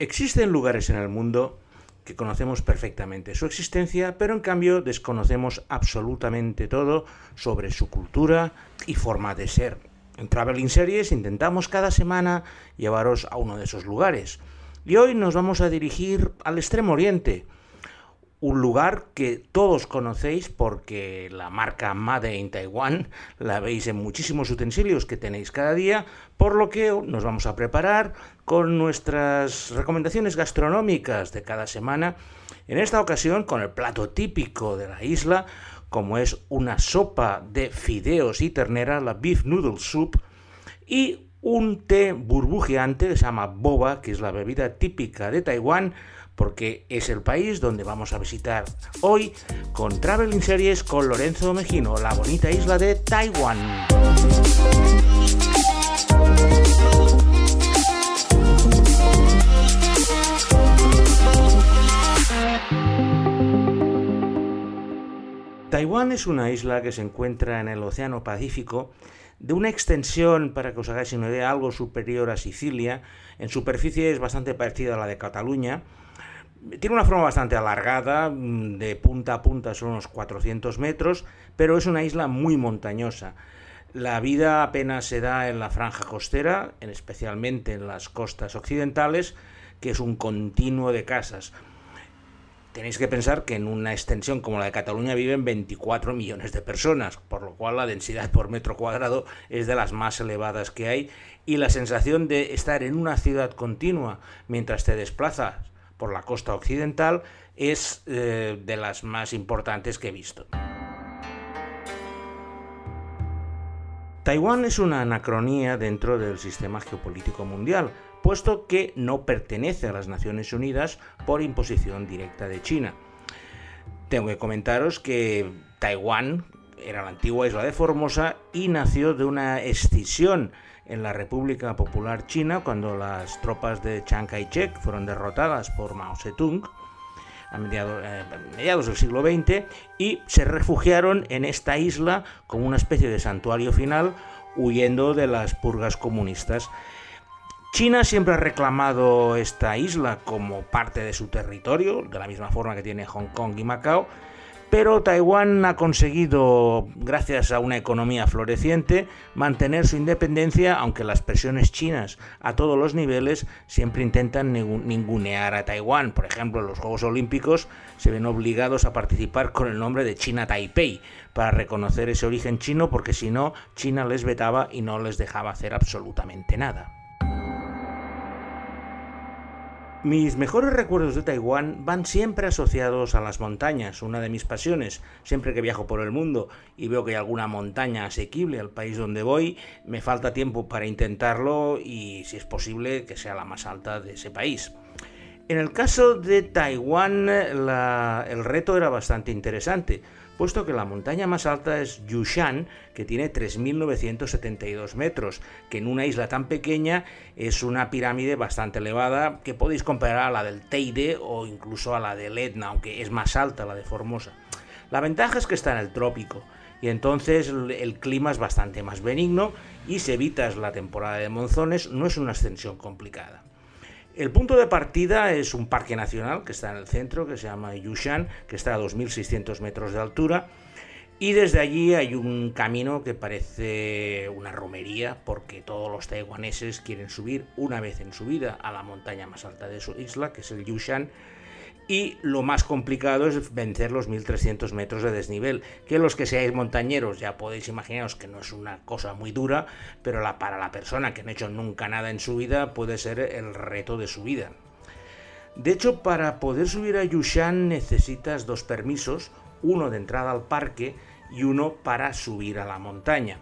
Existen lugares en el mundo que conocemos perfectamente su existencia, pero en cambio desconocemos absolutamente todo sobre su cultura y forma de ser. En Traveling Series intentamos cada semana llevaros a uno de esos lugares. Y hoy nos vamos a dirigir al Extremo Oriente, un lugar que todos conocéis porque la marca Made in Taiwan la veis en muchísimos utensilios que tenéis cada día, por lo que nos vamos a preparar con nuestras recomendaciones gastronómicas de cada semana, en esta ocasión con el plato típico de la isla, como es una sopa de fideos y ternera, la beef noodle soup, y un té burbujeante que se llama boba, que es la bebida típica de Taiwán, porque es el país donde vamos a visitar hoy con Traveling Series con Lorenzo Mejino, la bonita isla de Taiwán. Taiwán es una isla que se encuentra en el Océano Pacífico de una extensión, para que os hagáis una idea, algo superior a Sicilia. En superficie es bastante parecida a la de Cataluña, tiene una forma bastante alargada, mm, de punta a punta son unos 400 metros, pero es una isla muy montañosa. La vida apenas se da en la franja costera, en especialmente en las costas occidentales, que es un continuo de casas. Tenéis que pensar que en una extensión como la de Cataluña viven 24 millones de personas, por lo cual la densidad por metro cuadrado es de las más elevadas que hay y la sensación de estar en una ciudad continua mientras te desplazas por la costa occidental es eh, de las más importantes que he visto. Taiwán es una anacronía dentro del sistema geopolítico mundial, puesto que no pertenece a las Naciones Unidas por imposición directa de China. Tengo que comentaros que Taiwán era la antigua isla de Formosa y nació de una escisión en la República Popular China cuando las tropas de Chiang Kai-shek fueron derrotadas por Mao Zedong a eh, mediados, del siglo XX y se refugiaron en esta isla como una especie de santuario final huyendo de las purgas comunistas. China siempre ha reclamado esta isla como parte de su territorio, de la misma forma que tiene Hong Kong y Macao, pero Taiwán ha conseguido, gracias a una economía floreciente, mantener su independencia, aunque las presiones chinas a todos los niveles siempre intentan ningunear a Taiwán. Por ejemplo, en los Juegos Olímpicos se ven obligados a participar con el nombre de China Taipei para reconocer ese origen chino, porque si no, China les vetaba y no les dejaba hacer absolutamente nada. Mis mejores recuerdos de Taiwán van siempre asociados a las montañas, una de mis pasiones. Siempre que viajo por el mundo y veo que hay alguna montaña asequible al país donde voy, me falta tiempo para intentarlo y, si es posible, que sea la más alta de ese país. En el caso de Taiwán, el reto era bastante interesante puesto que la montaña más alta es Yushan, que tiene 3.972 metros, que en una isla tan pequeña es una pirámide bastante elevada que podéis comparar a la del Teide o incluso a la del Etna, aunque es más alta la de Formosa. La ventaja es que está en el trópico y entonces el clima es bastante más benigno y si evitas la temporada de monzones no es una ascensión complicada. El punto de partida es un parque nacional que está en el centro, que se llama Yushan, que está a 2.600 metros de altura. Y desde allí hay un camino que parece una romería, porque todos los taiwaneses quieren subir una vez en su vida a la montaña más alta de su isla, que es el Yushan, y lo más complicado es vencer los 1300 metros de desnivel, que los que seáis montañeros ya podéis imaginaros que no es una cosa muy dura, pero la, para la persona que no ha hecho nunca nada en su vida puede ser el reto de su vida. De hecho, para poder subir a Yushan necesitas dos permisos, uno de entrada al parque y uno para subir a la montaña.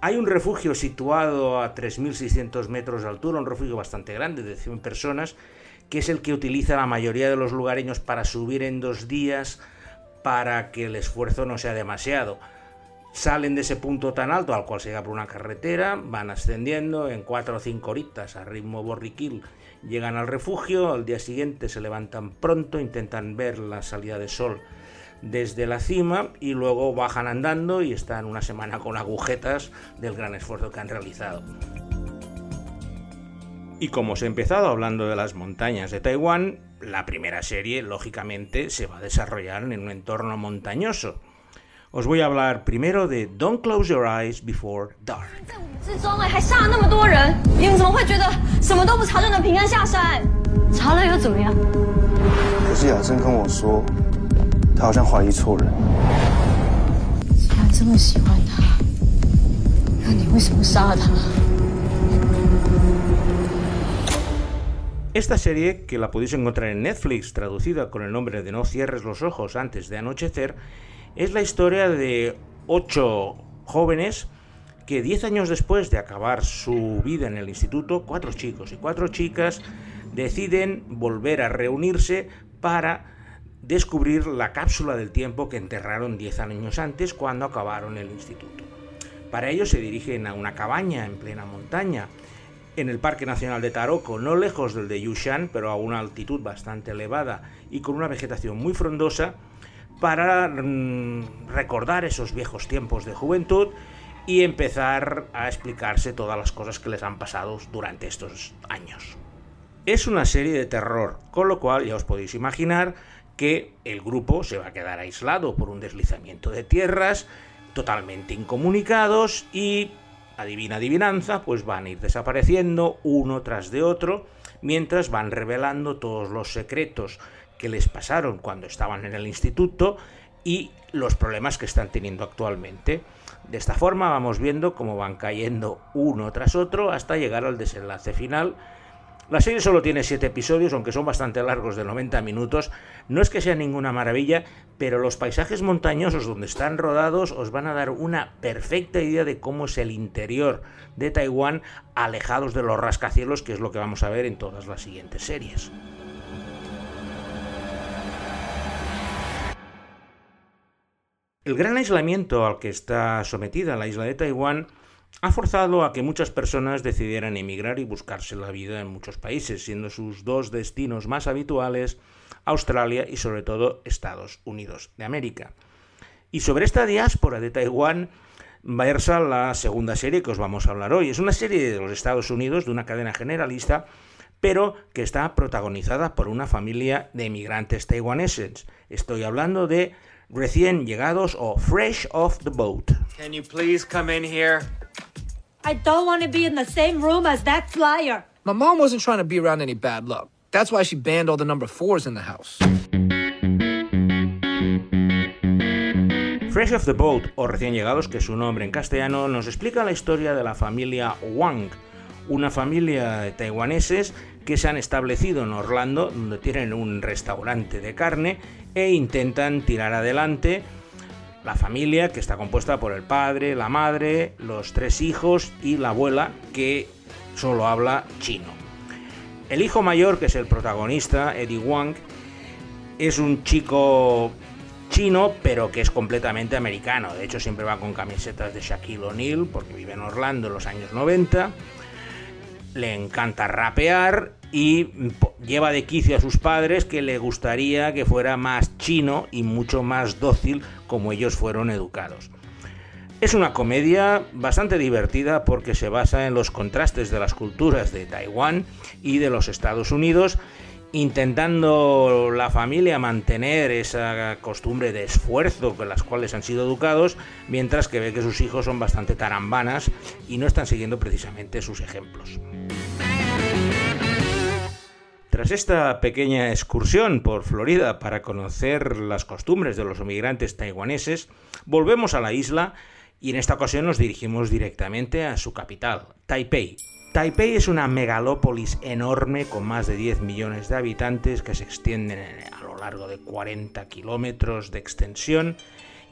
Hay un refugio situado a 3.600 metros de altura, un refugio bastante grande de 100 personas, que es el que utiliza la mayoría de los lugareños para subir en dos días para que el esfuerzo no sea demasiado. Salen de ese punto tan alto al cual se llega por una carretera, van ascendiendo en cuatro o cinco horitas a ritmo borriquil, llegan al refugio, al día siguiente se levantan pronto, intentan ver la salida de sol desde la cima y luego bajan andando y están una semana con agujetas del gran esfuerzo que han realizado. Y como os he empezado hablando de las montañas de Taiwán, la primera serie, lógicamente, se va a desarrollar en un entorno montañoso. Os voy a hablar primero de Don't Close Your Eyes Before Dark. Esta serie, que la podéis encontrar en Netflix, traducida con el nombre de No cierres los ojos antes de anochecer, es la historia de ocho jóvenes que diez años después de acabar su vida en el instituto, cuatro chicos y cuatro chicas deciden volver a reunirse para descubrir la cápsula del tiempo que enterraron diez años antes cuando acabaron el instituto. Para ello se dirigen a una cabaña en plena montaña, en el Parque Nacional de Taroko, no lejos del de Yushan, pero a una altitud bastante elevada y con una vegetación muy frondosa, para mm, recordar esos viejos tiempos de juventud y empezar a explicarse todas las cosas que les han pasado durante estos años. Es una serie de terror, con lo cual ya os podéis imaginar que el grupo se va a quedar aislado por un deslizamiento de tierras, totalmente incomunicados y, adivina adivinanza, pues van a ir desapareciendo uno tras de otro, mientras van revelando todos los secretos que les pasaron cuando estaban en el instituto y los problemas que están teniendo actualmente. De esta forma vamos viendo cómo van cayendo uno tras otro hasta llegar al desenlace final. La serie solo tiene 7 episodios, aunque son bastante largos de 90 minutos. No es que sea ninguna maravilla, pero los paisajes montañosos donde están rodados os van a dar una perfecta idea de cómo es el interior de Taiwán, alejados de los rascacielos, que es lo que vamos a ver en todas las siguientes series. El gran aislamiento al que está sometida la isla de Taiwán ha forzado a que muchas personas decidieran emigrar y buscarse la vida en muchos países, siendo sus dos destinos más habituales Australia y sobre todo Estados Unidos de América. Y sobre esta diáspora de Taiwán versa la segunda serie que os vamos a hablar hoy. Es una serie de los Estados Unidos, de una cadena generalista, pero que está protagonizada por una familia de emigrantes taiwaneses. Estoy hablando de recién llegados o fresh off the boat. Can you please come in here? I don't want to be in the same room as that flyer. My mom wasn't trying to be around any bad luck. That's why she banned all the number fours in the house. Fresh off the Boat, o recién llegados, que es su nombre en castellano, nos explica la historia de la familia Wang, una familia de taiwaneses que se han establecido en Orlando, donde tienen un restaurante de carne e intentan tirar adelante la familia que está compuesta por el padre, la madre, los tres hijos y la abuela que solo habla chino. El hijo mayor, que es el protagonista, Eddie Wang, es un chico chino, pero que es completamente americano. De hecho, siempre va con camisetas de Shaquille O'Neal, porque vive en Orlando en los años 90 le encanta rapear y lleva de quicio a sus padres que le gustaría que fuera más chino y mucho más dócil como ellos fueron educados. Es una comedia bastante divertida porque se basa en los contrastes de las culturas de Taiwán y de los Estados Unidos, intentando la familia mantener esa costumbre de esfuerzo con las cuales han sido educados, mientras que ve que sus hijos son bastante tarambanas y no están siguiendo precisamente sus ejemplos. Tras esta pequeña excursión por Florida para conocer las costumbres de los emigrantes taiwaneses, volvemos a la isla y en esta ocasión nos dirigimos directamente a su capital, Taipei. Taipei es una megalópolis enorme con más de 10 millones de habitantes que se extienden a lo largo de 40 kilómetros de extensión,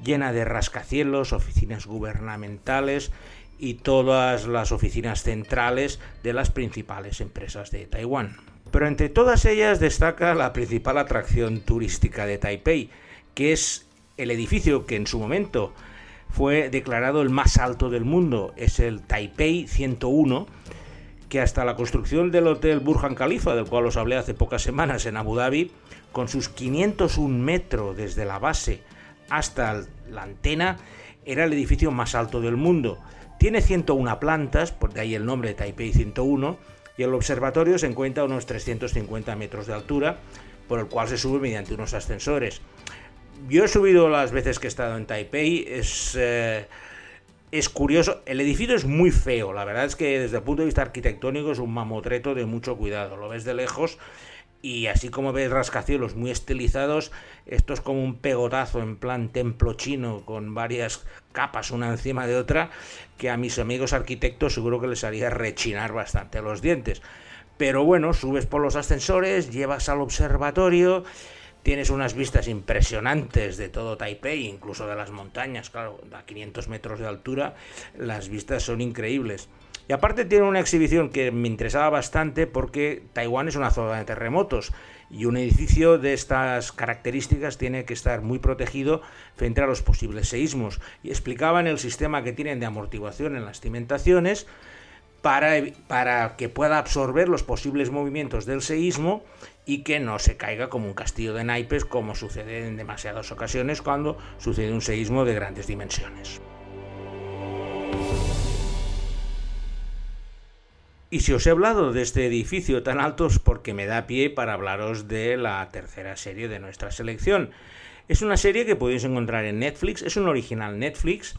llena de rascacielos, oficinas gubernamentales y todas las oficinas centrales de las principales empresas de Taiwán. Pero entre todas ellas destaca la principal atracción turística de Taipei, que es el edificio que en su momento fue declarado el más alto del mundo, es el Taipei 101, que hasta la construcción del hotel Burj Khalifa, del cual os hablé hace pocas semanas en Abu Dhabi, con sus 501 metros desde la base hasta la antena, era el edificio más alto del mundo. Tiene 101 plantas, por de ahí el nombre de Taipei 101, y el observatorio se encuentra a unos 350 metros de altura, por el cual se sube mediante unos ascensores. Yo he subido las veces que he estado en Taipei, es, eh, es curioso, el edificio es muy feo, la verdad es que desde el punto de vista arquitectónico es un mamotreto de mucho cuidado, lo ves de lejos y así como ves rascacielos muy estilizados, esto es como un pegotazo en plan templo chino con varias capas una encima de otra, que a mis amigos arquitectos seguro que les haría rechinar bastante los dientes. Pero bueno, subes por los ascensores, llevas al observatorio, tienes unas vistas impresionantes de todo Taipei, incluso de las montañas, claro, a 500 metros de altura, las vistas son increíbles. Y aparte tiene una exhibición que me interesaba bastante porque Taiwán es una zona de terremotos y un edificio de estas características tiene que estar muy protegido frente a los posibles seísmos. Y explicaban el sistema que tienen de amortiguación en las cimentaciones para, para que pueda absorber los posibles movimientos del seísmo y que no se caiga como un castillo de naipes como sucede en demasiadas ocasiones cuando sucede un seísmo de grandes dimensiones. Y si os he hablado de este edificio tan alto es porque me da pie para hablaros de la tercera serie de nuestra selección. Es una serie que podéis encontrar en Netflix, es un original Netflix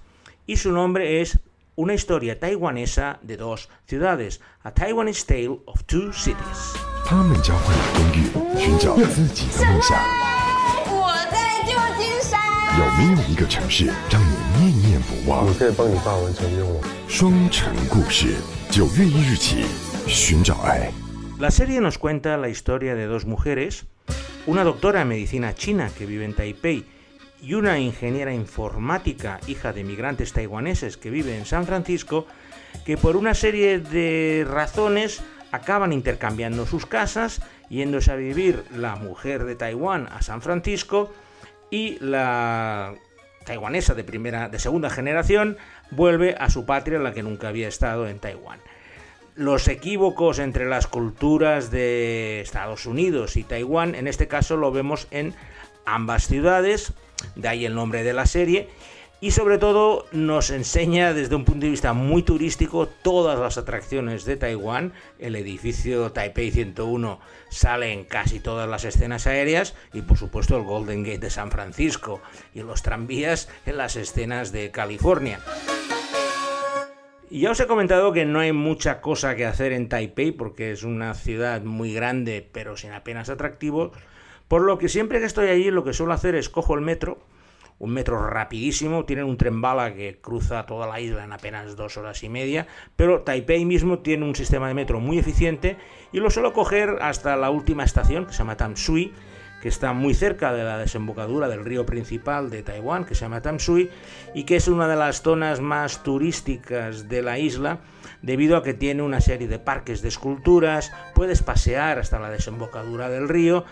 y su nombre es Una historia taiwanesa de dos ciudades, A Taiwanese Tale of Two Cities. La serie nos cuenta la historia de dos mujeres, una doctora en medicina china que vive en Taipei y una ingeniera informática, hija de migrantes taiwaneses que vive en San Francisco, que por una serie de razones acaban intercambiando sus casas, yéndose a vivir la mujer de Taiwán a San Francisco y la taiwanesa de primera de segunda generación vuelve a su patria la que nunca había estado en Taiwán. Los equívocos entre las culturas de Estados Unidos y Taiwán, en este caso lo vemos en ambas ciudades, de ahí el nombre de la serie, y sobre todo nos enseña desde un punto de vista muy turístico todas las atracciones de Taiwán. El edificio Taipei 101 sale en casi todas las escenas aéreas y por supuesto el Golden Gate de San Francisco y los tranvías en las escenas de California. Ya os he comentado que no hay mucha cosa que hacer en Taipei porque es una ciudad muy grande pero sin apenas atractivos, por lo que siempre que estoy allí lo que suelo hacer es cojo el metro, un metro rapidísimo, tienen un tren bala que cruza toda la isla en apenas dos horas y media, pero Taipei mismo tiene un sistema de metro muy eficiente y lo suelo coger hasta la última estación, que se llama Tamsui, que está muy cerca de la desembocadura del río principal de Taiwán, que se llama Tamsui, y que es una de las zonas más turísticas de la isla, debido a que tiene una serie de parques de esculturas, puedes pasear hasta la desembocadura del río,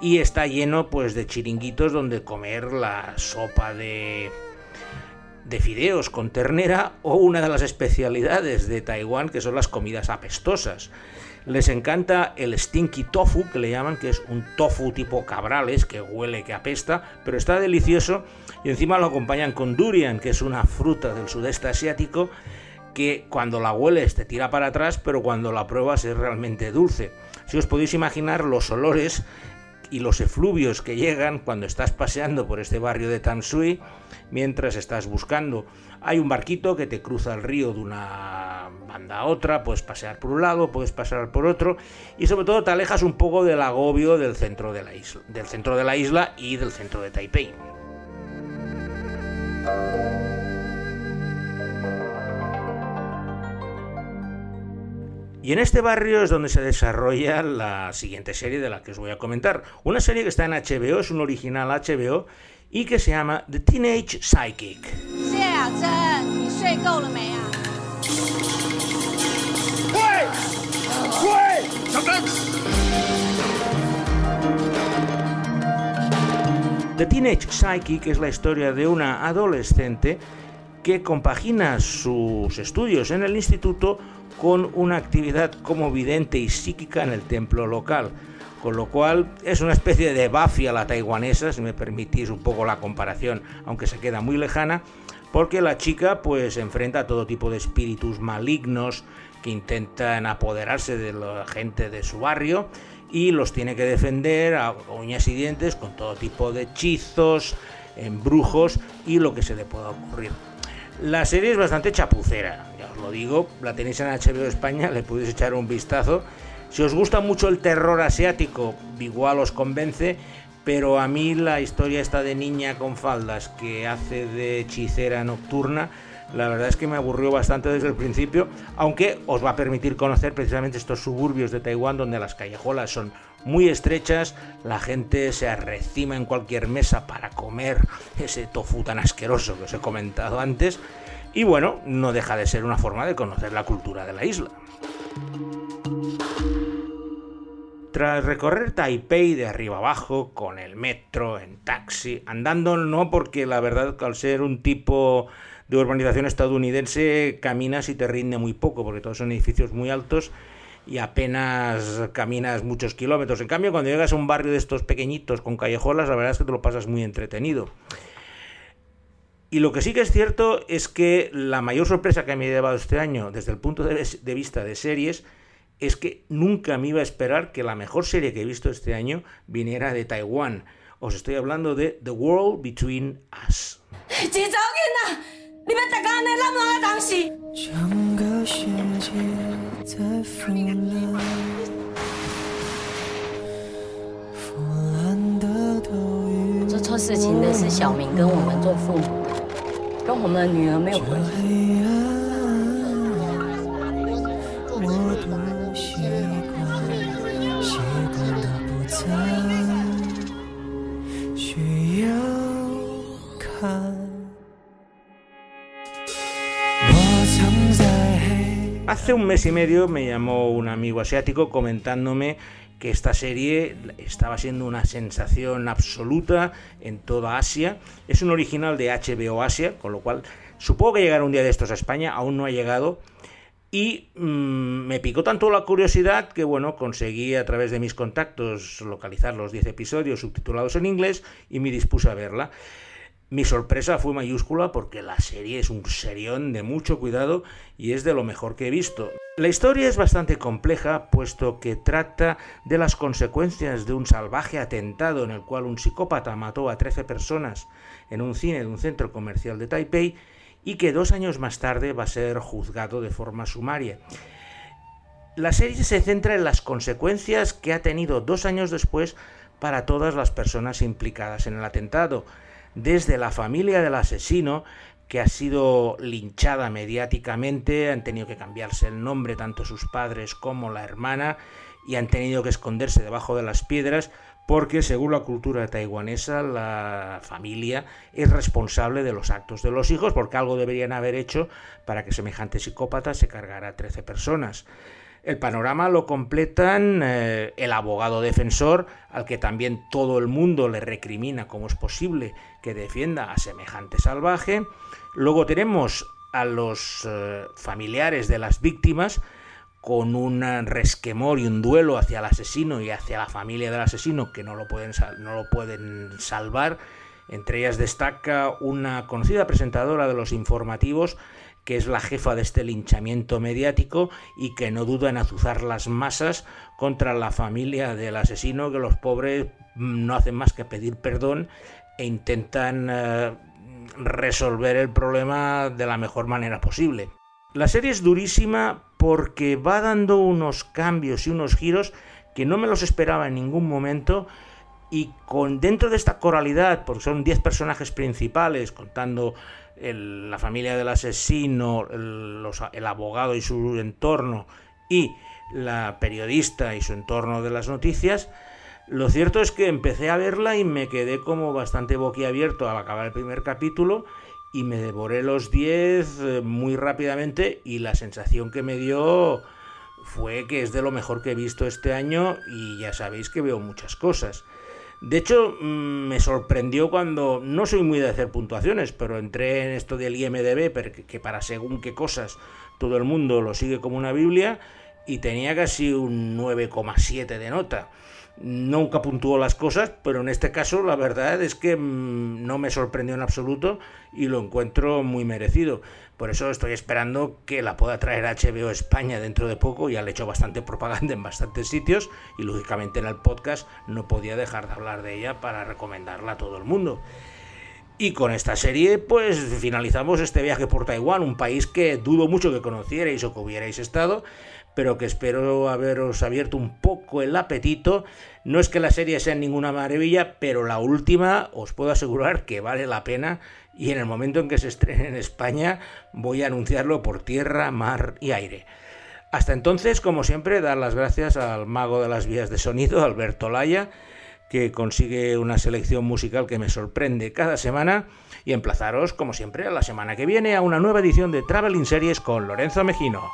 y está lleno pues de chiringuitos donde comer la sopa de de fideos con ternera o una de las especialidades de Taiwán que son las comidas apestosas. Les encanta el stinky tofu, que le llaman, que es un tofu tipo cabrales, que huele, que apesta, pero está delicioso. Y encima lo acompañan con durian, que es una fruta del sudeste asiático, que cuando la hueles te tira para atrás, pero cuando la pruebas es realmente dulce. Si os podéis imaginar los olores y los efluvios que llegan cuando estás paseando por este barrio de Tamsui mientras estás buscando. Hay un barquito que te cruza el río de una banda a otra, puedes pasear por un lado, puedes pasar por otro y sobre todo te alejas un poco del agobio del centro del centro de la isla y del centro de Taipei. Y en este barrio es donde se desarrolla la siguiente serie de la que os voy a comentar. Una serie que está en HBO, es un original HBO y que se llama The Teenage Psychic. The Teenage Psychic es la historia de una adolescente que compagina sus estudios en el instituto con una actividad como vidente y psíquica en el templo local. Con lo cual es una especie de Buffy a la taiwanesa, si me permitís un poco la comparación, aunque se queda muy lejana, porque la chica pues enfrenta a todo tipo de espíritus malignos que intentan apoderarse de la gente de su barrio y los tiene que defender a uñas y dientes con todo tipo de hechizos, embrujos y lo que se le pueda ocurrir. La serie es bastante chapucera, ya os lo digo, la tenéis en HBO España, le podéis echar un vistazo. Si os gusta mucho el terror asiático, igual os convence, pero a mí la historia esta de niña con faldas que hace de hechicera nocturna, la verdad es que me aburrió bastante desde el principio, aunque os va a permitir conocer precisamente estos suburbios de Taiwán donde las callejuelas son muy estrechas, la gente se arrecima en cualquier mesa para comer ese tofu tan asqueroso que os he comentado antes, y bueno, no deja de ser una forma de conocer la cultura de la isla. Tras recorrer Taipei de arriba abajo, con el metro, en taxi, andando no porque la verdad al ser un tipo de urbanización estadounidense caminas y te rinde muy poco, porque todos son edificios muy altos y apenas caminas muchos kilómetros. En cambio, cuando llegas a un barrio de estos pequeñitos con callejolas, la verdad es que te lo pasas muy entretenido. Y lo que sí que es cierto es que la mayor sorpresa que me ha llevado este año, desde el punto de vista de series, es que nunca me iba a esperar que la mejor serie que he visto este año viniera de Taiwán. Os estoy hablando de The World Between Us. 腐烂，腐烂的都与做错事情的是小明跟我们做父母的，跟我们的女儿没有关系。Hace un mes y medio me llamó un amigo asiático comentándome que esta serie estaba siendo una sensación absoluta en toda Asia. Es un original de HBO Asia, con lo cual supongo que llegará un día de estos a España, aún no ha llegado. Y mm, me picó tanto la curiosidad que, bueno, conseguí a través de mis contactos localizar los 10 episodios subtitulados en inglés y me dispuse a verla. Mi sorpresa fue mayúscula porque la serie es un serión de mucho cuidado y es de lo mejor que he visto. La historia es bastante compleja puesto que trata de las consecuencias de un salvaje atentado en el cual un psicópata mató a 13 personas en un cine de un centro comercial de Taipei y que dos años más tarde va a ser juzgado de forma sumaria. La serie se centra en las consecuencias que ha tenido dos años después para todas las personas implicadas en el atentado desde la familia del asesino, que ha sido linchada mediáticamente, han tenido que cambiarse el nombre tanto sus padres como la hermana, y han tenido que esconderse debajo de las piedras porque según la cultura taiwanesa la familia es responsable de los actos de los hijos porque algo deberían haber hecho para que semejante psicópata se cargara a 13 personas. El panorama lo completan eh, el abogado defensor, al que también todo el mundo le recrimina cómo es posible que defienda a semejante salvaje. Luego tenemos a los eh, familiares de las víctimas con un resquemor y un duelo hacia el asesino y hacia la familia del asesino que no lo pueden, no lo pueden salvar. Entre ellas destaca una conocida presentadora de los informativos que es la jefa de este linchamiento mediático y que no duda en azuzar las masas contra la familia del asesino, que los pobres mm, no hacen más que pedir perdón e intentan eh, resolver el problema de la mejor manera posible. La serie es durísima porque va dando unos cambios y unos giros que no me los esperaba en ningún momento y con dentro de esta coralidad, porque son 10 personajes principales contando la familia del asesino, el, abogado y su entorno y la periodista y su entorno de las noticias, lo cierto es que empecé a verla y me quedé como bastante boquiabierto al acabar el primer capítulo y me devoré los 10 eh, muy rápidamente y la sensación que me dio fue que es de lo mejor que he visto este año y ya sabéis que veo muchas cosas. De hecho, mm, me sorprendió cuando no soy muy de hacer puntuaciones, pero entré en esto del IMDB, que para según qué cosas todo el mundo lo sigue como una Biblia, y tenía casi un 9,7 de nota. Nunca puntuó las cosas, pero en este caso la verdad es que mm, no me sorprendió en absoluto y lo encuentro muy merecido. Por eso estoy esperando que la pueda traer HBO España dentro de poco. Ya le he hecho bastante propaganda en bastantes sitios y lógicamente en el podcast no podía dejar de hablar de ella para recomendarla a todo el mundo. Y con esta serie, pues finalizamos este viaje por Taiwán, un país que dudo mucho que conocierais o que hubierais estado, pero que espero haberos abierto un poco el apetito. No es que la serie sea ninguna maravilla, pero la última os puedo asegurar que vale la pena y en el momento en que se estrene en España voy a anunciarlo por tierra, mar y aire. Hasta entonces, como siempre, dar las gracias al mago de las vías de sonido, Alberto Laya, que consigue una selección musical que me sorprende cada semana y emplazaros, como siempre, a la semana que viene a una nueva edición de Traveling Series con Lorenzo Mejino.